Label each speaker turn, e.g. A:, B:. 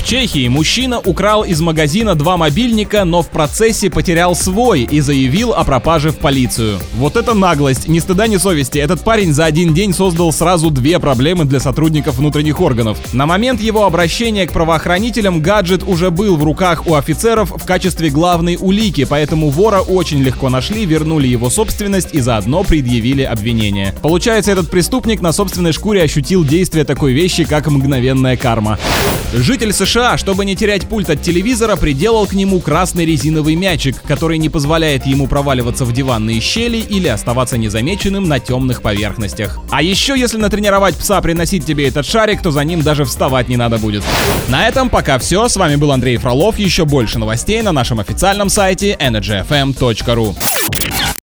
A: В Чехии мужчина украл из магазина два мобильника, но в процессе потерял свой и заявил о пропаже в полицию. Вот это наглость, ни стыда, ни совести. Этот парень за один день создал сразу две проблемы для сотрудников внутренних органов. На момент его обращения к правоохранителям гаджет уже был в руках у офицеров в качестве главной улики, поэтому вора очень легко нашли, вернули его собственность и заодно предъявили обвинение. Получается, этот преступник на собственной шкуре ощутил действие такой вещи, как мгновенная карма. Житель США, чтобы не терять пульт от телевизора, приделал к нему красный резиновый мячик, который не позволяет ему проваливаться в диванные щели или оставаться незамеченным на темных поверхностях. А еще, если натренировать пса приносить тебе этот шарик, то за ним даже вставать не надо будет. На этом пока все. С вами был Андрей Фролов. Еще больше новостей на нашем официальном сайте energyfm.ru.